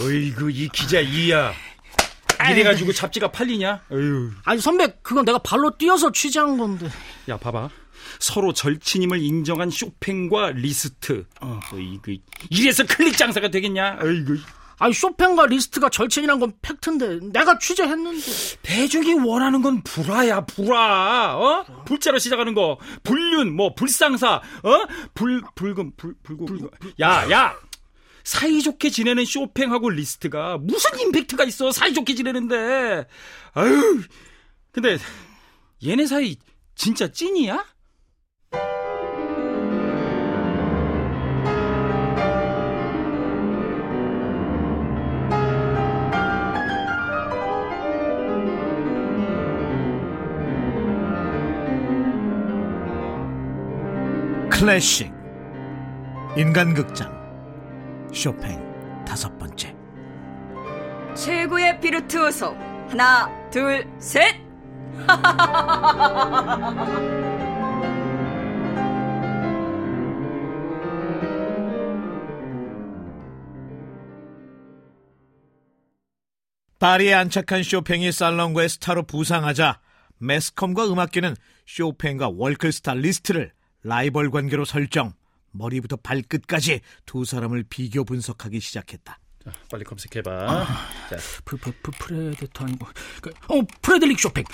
어이구 이 기자 이야. 이래가지고 잡지가 팔리냐? 어휴. 아니 선배 그건 내가 발로 뛰어서 취재한 건데. 야 봐봐. 서로 절친임을 인정한 쇼팽과 리스트. 어, 이거 이래서 클릭 장사가 되겠냐? 어이구. 아니 쇼팽과 리스트가 절친이란 건 팩트인데 내가 취재했는데 대중이 원하는 건 불화야 불화 어 불자로 시작하는 거 불륜 뭐 불상사 어 불 불금 불 불구 야야 사이좋게 지내는 쇼팽하고 리스트가 무슨 임팩트가 있어? 사이좋게 지내는데. 아유 근데 얘네 사이 진짜 찐이야? 클래식. 인간극장 쇼팽 다섯 번째. 최고의 비르트우소. 하나 둘 셋! 파리에 안착한 쇼팽이 살롱과의 스타로 부상하자 매스컴과 음악계는 쇼팽과 월클스타 리스트를 라이벌 관계로 설정 머리부터 발끝까지 두 사람을 비교 분석하기 시작했다. 자, 빨리 검색해봐. 아, 자. 프, 프, 프, 프레데터 아니고 그, 어 프레드릭 쇼팽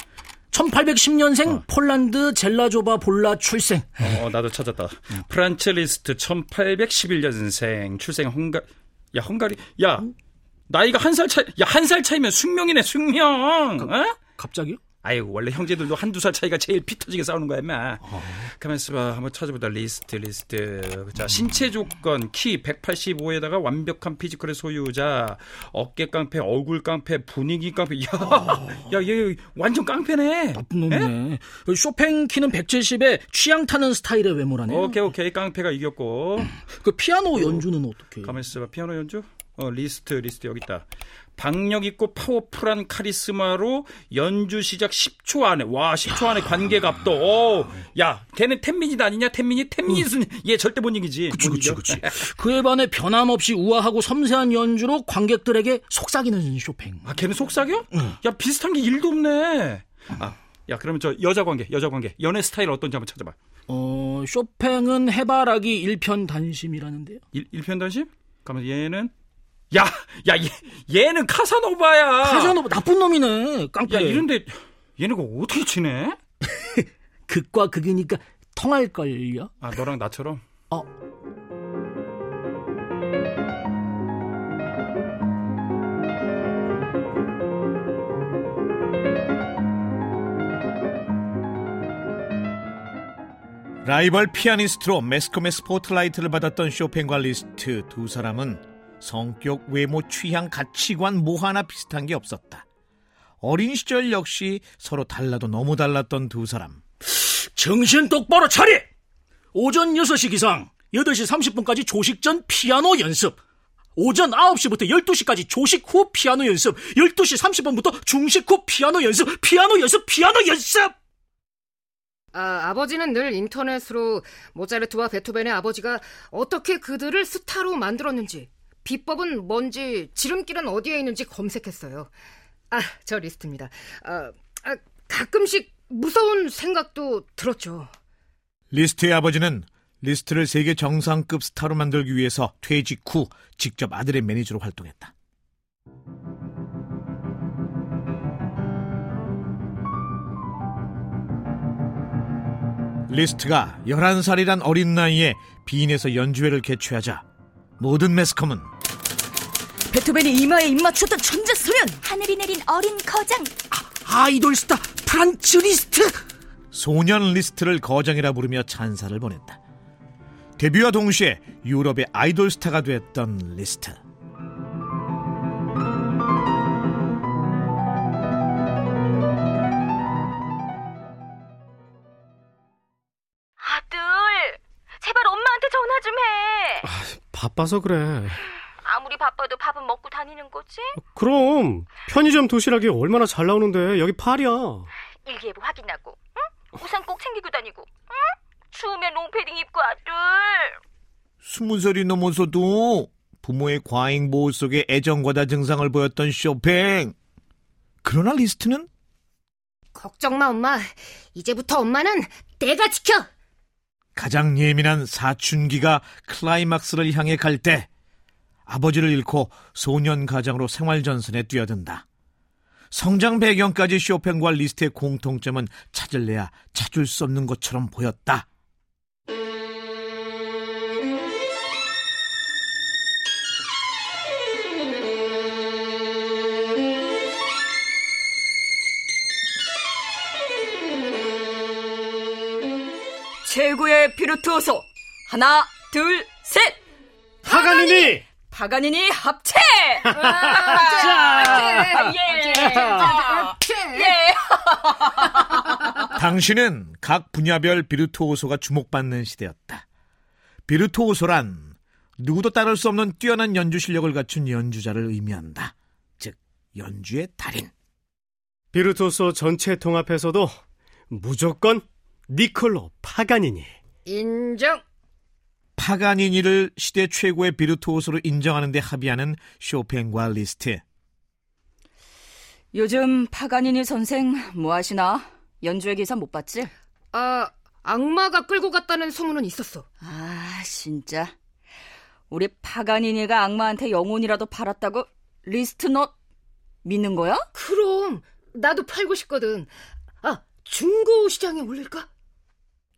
1810년생 어. 폴란드 젤라조바 볼라 출생. 어, 나도 찾았다. 음. 프란츠 리스트 1811년생 출생 헝가 야 헝가리 야 나이가 한 살 차이 야 한 살 차이면 숙명이네 숙명. 가, 어? 갑자기요? 아유 원래 형제들도 한두 살 차이가 제일 피 터지게 싸우는 거야 임마. 어. 가만있어 봐. 한번 찾아보자. 리스트 리스트. 자 신체 조건. 키 185에다가 완벽한 피지컬의 소유자. 어깨 깡패 얼굴 깡패 분위기 깡패. 야야얘 어. 완전 깡패네. 나쁜 놈이네. 에? 쇼팽 키는 170에 취향 타는 스타일의 외모라네 오케이 오케이. 깡패가 이겼고. 그 피아노 연주는 어떻게 가만있어 봐. 피아노 연주 어 리스트 리스트 여기 있다. 박력 있고 파워풀한 카리스마로 연주 시작 10초 안에 와 10초 안에 관객 압도. 오, 야 걔는 ten minute 아니냐? ten minute ten minute은 응. 얘 절대 못 이기지? 그치 그치 그치. 그에 반해 변함없이 우아하고 섬세한 연주로 관객들에게 속삭이는 쇼팽. 아 걔는 속삭여? 응. 야 비슷한 게 1도 없네. 아, 야 그러면 저 여자 관계 여자 관계 연애 스타일 어떤지 한번 찾아봐. 어 쇼팽은 해바라기 일편단심이라는데요. 일, 일편단심? 그러면 얘는 야, 야, 얘, 얘는 카사노바야. 카사노바 나쁜 놈이네. 깡패. 야, 이런데 얘네가 어떻게 지내? 극과 극이니까 통할 걸요? 아, 너랑 나처럼? 어. 라이벌 피아니스트로 매스컴의 스포트라이트를 받았던 쇼팽과 리스트 두 사람은 성격, 외모, 취향, 가치관 뭐 하나 비슷한 게 없었다. 어린 시절 역시 서로 달라도 너무 달랐던 두 사람. 정신 똑바로 차리! 오전 6시 기상, 8시 30분까지 조식 전 피아노 연습. 오전 9시부터 12시까지 조식 후 피아노 연습. 12시 30분부터 중식 후 피아노 연습. 피아노 연습, 피아노 연습! 아, 아버지는 늘 인터넷으로 모차르트와 베토벤의 아버지가 어떻게 그들을 스타로 만들었는지 비법은 뭔지 지름길은 어디에 있는지 검색했어요. 아, 저 리스트입니다. 아, 아, 가끔씩 무서운 생각도 들었죠. 리스트의 아버지는 리스트를 세계 정상급 스타로 만들기 위해서 퇴직 후 직접 아들의 매니저로 활동했다. 리스트가 11살이란 어린 나이에 비인에서 연주회를 개최하자 모든 매스컴은 베토벤이 이마에 입 맞췄던 천재 소년! 하늘이 내린 어린 거장! 아, 아이돌 스타 프란츠 리스트! 소년 리스트를 거장이라 부르며 찬사를 보냈다. 데뷔와 동시에 유럽의 아이돌 스타가 됐던 리스트 바빠서 그래 아무리 바빠도 밥은 먹고 다니는 거지? 그럼 편의점 도시락이 얼마나 잘 나오는데 여기 파리야. 일기예보 확인하고, 응? 우산 꼭 챙기고 다니고, 응? 추우면 롱패딩 입고 아들. 스무 살이 넘어서도 부모의 과잉 보호 속에 애정과다 증상을 보였던 쇼팽. 그러나 리스트는 걱정 마, 엄마. 이제부터 엄마는 내가 지켜. 가장 예민한 사춘기가 클라이막스를 향해 갈 때 아버지를 잃고 소년 가장으로 생활 전선에 뛰어든다. 성장 배경까지 쇼팽과 리스트의 공통점은 찾을래야 찾을 수 없는 것처럼 보였다. 최고의 비르투오소 하나 둘 셋 파가니니! 파가니니 합체 자, 예. 예. 당시는 각 분야별 비르투오소가 주목받는 시대였다. 비르투오소란 누구도 따를 수 없는 뛰어난 연주 실력을 갖춘 연주자를 의미한다. 즉 연주의 달인. 비르투오소 전체 통합에서도 무조건 니콜로 파가니니. 인정. 파가니니를 시대 최고의 비르투오소로 인정하는 데 합의하는 쇼팽과 리스트. 요즘 파가니니 선생 뭐 하시나 연주회 기사 못 봤지? 아, 악마가 끌고 갔다는 소문은 있었어. 아 진짜 우리 파가니니가 악마한테 영혼이라도 팔았다고 리스트 너 믿는 거야? 그럼 나도 팔고 싶거든. 아, 중고 시장에 올릴까?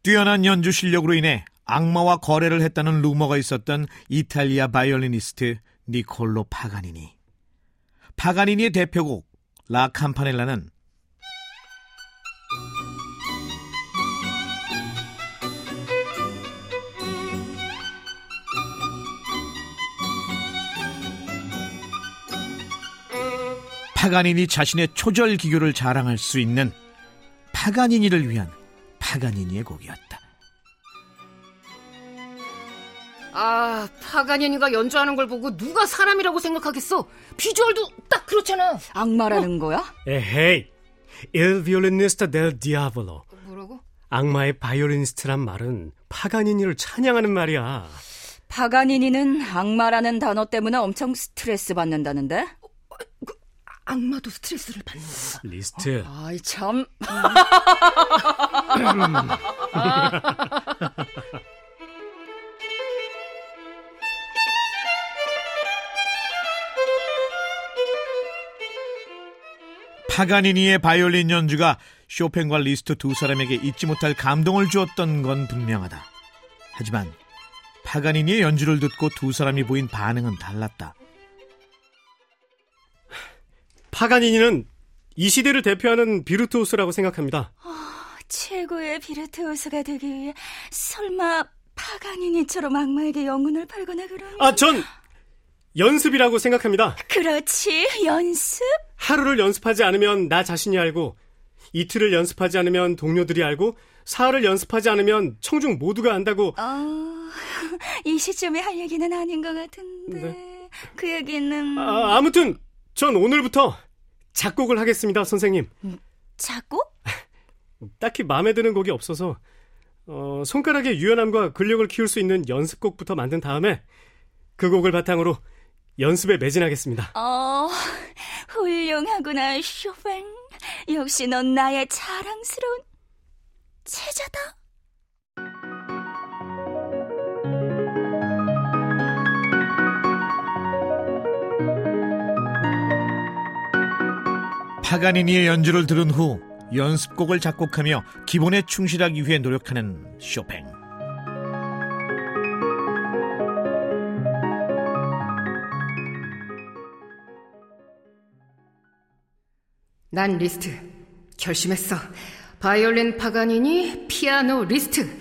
뛰어난 연주 실력으로 인해 악마와 거래를 했다는 루머가 있었던 이탈리아 바이올리니스트 니콜로 파가니니. 파가니니의 대표곡 La Campanella는 파가니니 자신의 초절 기교를 자랑할 수 있는 파가니니를 위한 파가니니의 곡이었다. 아, 파가니니가 연주하는 걸 보고 누가 사람이라고 생각하겠어? 비주얼도 딱 그렇잖아. 악마라는 거야? 에헤이. Il violinista del diavolo. 뭐라고? 악마의 바이올리니스트란 말은 파가니니를 찬양하는 말이야. 파가니니는 악마라는 단어 때문에 엄청 스트레스 받는다는데? 악마도 스트레스를 받는 건가? 리스트. 아이 참 파가니니의 바이올린 연주가 쇼팽과 리스트 두 사람에게 잊지 못할 감동을 주었던 건 분명하다. 하지만 파가니니의 연주를 듣고 두 사람이 보인 반응은 달랐다. 파가니니는 이 시대를 대표하는 비르투오스라고 생각합니다. 최고의 비르투오스가 되기 위해 설마 파가니니처럼 악마에게 영혼을 팔거나 그런 아, 전 연습이라고 생각합니다. 그렇지 연습? 하루를 연습하지 않으면 나 자신이 알고 이틀을 연습하지 않으면 동료들이 알고 사흘을 연습하지 않으면 청중 모두가 안다고 어, 이 시점에 할 얘기는 아닌 것 같은데 그 얘기는 아, 아무튼 전 오늘부터 작곡을 하겠습니다, 선생님. 작곡? 딱히 마음에 드는 곡이 없어서 어, 손가락의 유연함과 근력을 키울 수 있는 연습곡부터 만든 다음에 그 곡을 바탕으로 연습에 매진하겠습니다. 어 훌륭하구나 쇼팽 역시 넌 나의 자랑스러운 제자다 파가니니의 연주를 들은 후 연습곡을 작곡하며 기본에 충실하기 위해 노력하는 쇼팽. 난 리스트. 결심했어. 바이올린 파가니니, 피아노 리스트.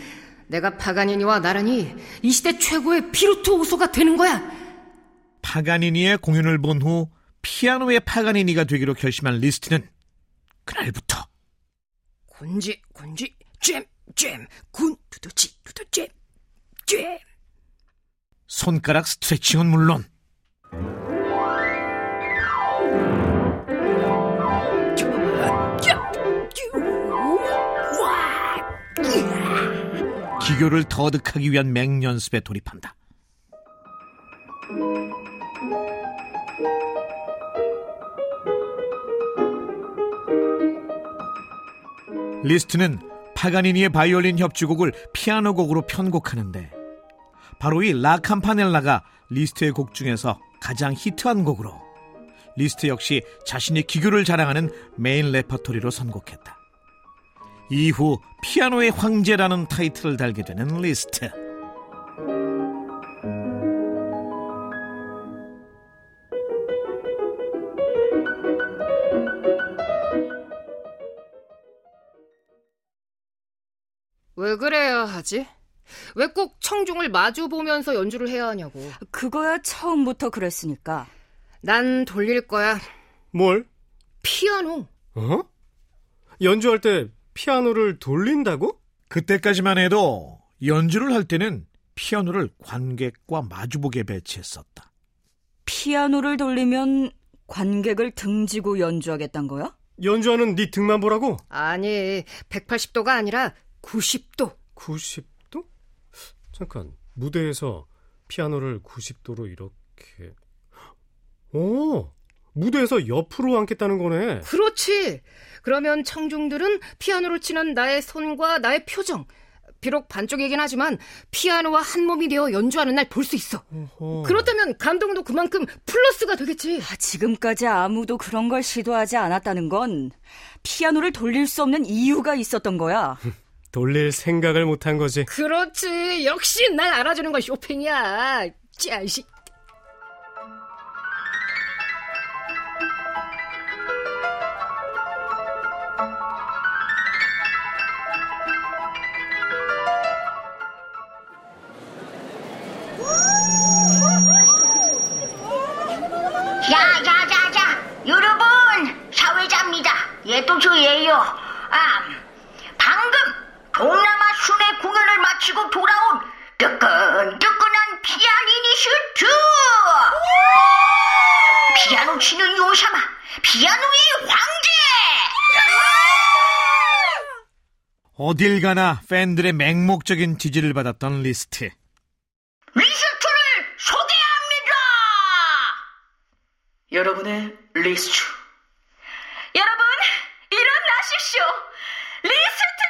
내가 파가니니와 나란히 이 시대 최고의 비르투오소가 되는 거야. 파가니니의 공연을 본 후 피아노의 파가니니가 되기로 결심한 리스트는 그날부터 곤지, 곤지, 잼, 잼, 군, 두두치, 두두잼, 잼. 손가락 스트레칭은 물론 기교를 터득하기 위한 맹연습에 돌입한다. 리스트는 파가니니의 바이올린 협주곡을 피아노 곡으로 편곡하는데 바로 이 라 캄파넬라가 리스트의 곡 중에서 가장 히트한 곡으로 리스트 역시 자신의 기교를 자랑하는 메인 레퍼토리로 선곡했다. 이후 피아노의 황제라는 타이틀을 달게 되는 리스트. 하지? 왜 꼭 청중을 마주 보면서 연주를 해야 하냐고. 그거야 처음부터 그랬으니까. 난 돌릴 거야. 뭘? 피아노. 어? 연주할 때 피아노를 돌린다고? 그때까지만 해도 연주를 할 때는 피아노를 관객과 마주보게 배치했었다. 피아노를 돌리면 관객을 등지고 연주하겠단 거야? 연주하는 네 등만 보라고? 아니, 180도가 아니라 90도. 90도? 잠깐, 무대에서 피아노를 90도로 이렇게. 오, 무대에서 옆으로 앉겠다는 거네. 그렇지. 그러면 청중들은 피아노를 치는 나의 손과 나의 표정, 비록 반쪽이긴 하지만 피아노와 한 몸이 되어 연주하는 날 볼 수 있어. 어허. 그렇다면 감동도 그만큼 플러스가 되겠지. 아, 지금까지 아무도 그런 걸 시도하지 않았다는 건 피아노를 돌릴 수 없는 이유가 있었던 거야. 돌릴 생각을 못한 거지. 그렇지. 역시 날 알아주는 건 쇼팽이야. 짜식. 야야야야 여러분 사회자입니다 예또 저예요 아 방금 동남아 순회 공연을 마치고 돌아온 뜨끈뜨끈한 피아니니스트! 피아노 치는 요사마 피아노의 황제! 어딜 가나 팬들의 맹목적인 지지를 받았던 리스트. 리스트를 소개합니다! 여러분의 리스트. 여러분 일어나십시오. 리스트입니다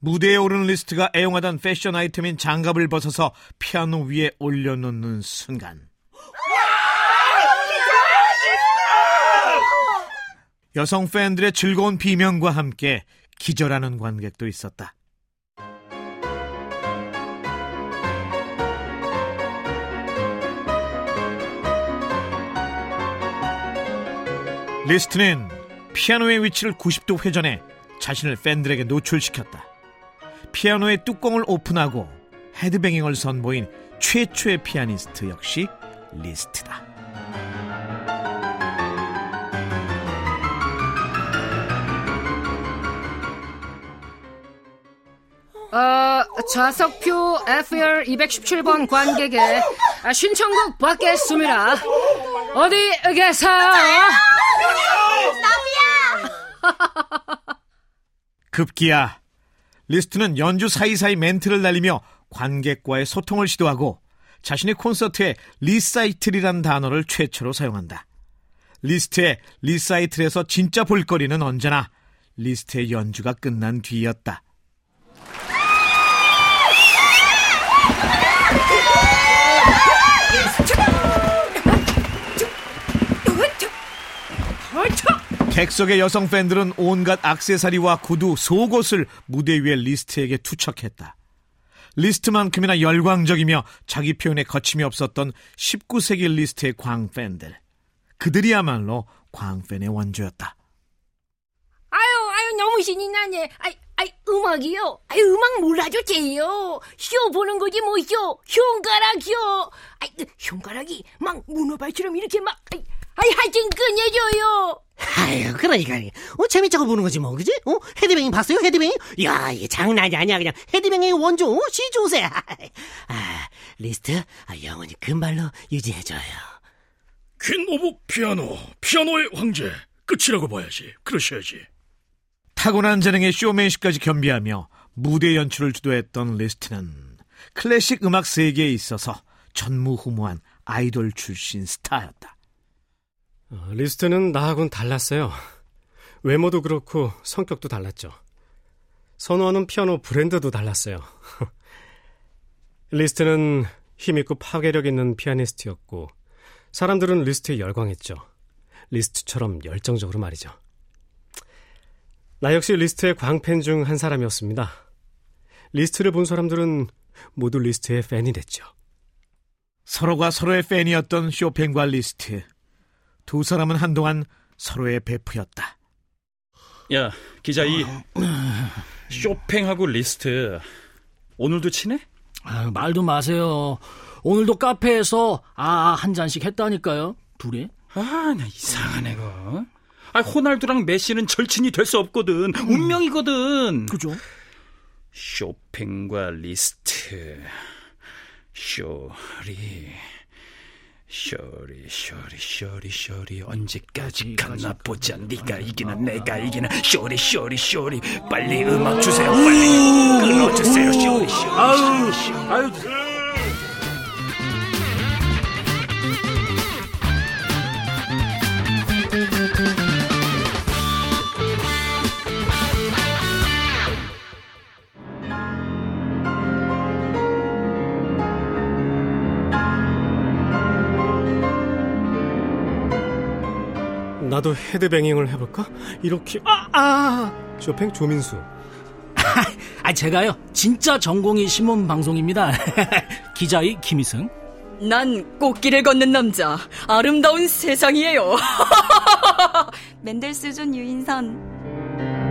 무대에 오른 리스트가 애용하던 패션 아이템인 장갑을 벗어서 피아노 위에 올려놓는 순간 여성 팬들의 즐거운 비명과 함께 기절하는 관객도 있었다. 리스트는 피아노의 위치를 90도 회전해 자신을 팬들에게 노출시켰다. 피아노의 뚜껑을 오픈하고 headbanging을 선보인 최초의 피아니스트 역시 리스트다. 어, 좌석표 FR 217번 관객의 신청곡 받겠습니다. 어디 계세요? 급기야 리스트는 연주 사이사이 멘트를 날리며 관객과의 소통을 시도하고 자신의 콘서트에 리사이틀이란 단어를 최초로 사용한다. 리스트의 리사이틀에서 진짜 볼거리는 언제나 리스트의 연주가 끝난 뒤였다. 객석의 여성 팬들은 온갖 악세사리와 구두, 속옷을 무대 위에 리스트에게 투척했다. 리스트만큼이나 열광적이며 자기 표현에 거침이 없었던 19세기 리스트의 광팬들. 그들이야말로 광팬의 원조였다. 아유, 아유, 너무 신이 나네. 아이, 아이, 음악이요? 아이, 음악 몰라도 돼요. 쇼 보는 거지, 뭐, 쇼. 흉가락이요. 아이, 그 흉가락이 막 문어발처럼 이렇게 막, 아이, 아이, 하여튼 끝내줘요. 아유, 그러니까. 어, 재밌자고 보는 거지, 뭐, 그지? 어, 헤드뱅잉 봤어요, 헤드뱅잉? 야, 이게 장난이 아니야, 그냥. 헤드뱅잉의 원조, 어, 시조세. 아, 리스트, 아, 영원히 금발로 유지해줘요. Queen of Piano, 피아노의 황제. 끝이라고 봐야지. 그러셔야지. 타고난 재능의 쇼맨십까지 겸비하며 무대 연출을 주도했던 리스트는 클래식 음악 세계에 있어서 전무후무한 아이돌 출신 스타였다. 어, 리스트는 나하고는 달랐어요. 외모도 그렇고 성격도 달랐죠. 선호하는 피아노 브랜드도 달랐어요. 리스트는 힘있고 파괴력 있는 피아니스트였고 사람들은 리스트에 열광했죠. 리스트처럼 열정적으로 말이죠. 나 역시 리스트의 광팬 중 한 사람이었습니다. 리스트를 본 사람들은 모두 리스트의 팬이 됐죠. 서로가 서로의 팬이었던 쇼팽과 리스트. 두 사람은 한동안 서로의 베프였다. 야, 기자 이 쇼팽하고 리스트 오늘도 친해? 아유, 말도 마세요. 오늘도 카페에서 아 한 잔씩 했다니까요. 둘이. 아, 나 이상하네 거. 아, 호날두랑 메시는 절친이 될 수 없거든. 운명이거든. 그죠? 쇼팽과 리스트. 쇼리. 쇼리 쇼리 쇼리 쇼리 언제까지 갔나 보자 네가 이기나 내가 이기나. 쇼리 쇼리 쇼리 빨리 음악 주세요. 빨리 끊어주세요. 쇼리 쇼리 아유, 아유. 나도 헤드뱅잉을 해볼까? 이렇게 아! 아! 쇼팽 조민수 아, 제가요. 진짜 전공이 신문 방송입니다. 기자의 김희승. 난 꽃길을 걷는 남자, 아름다운 세상이에요. 맨델스존 유인선.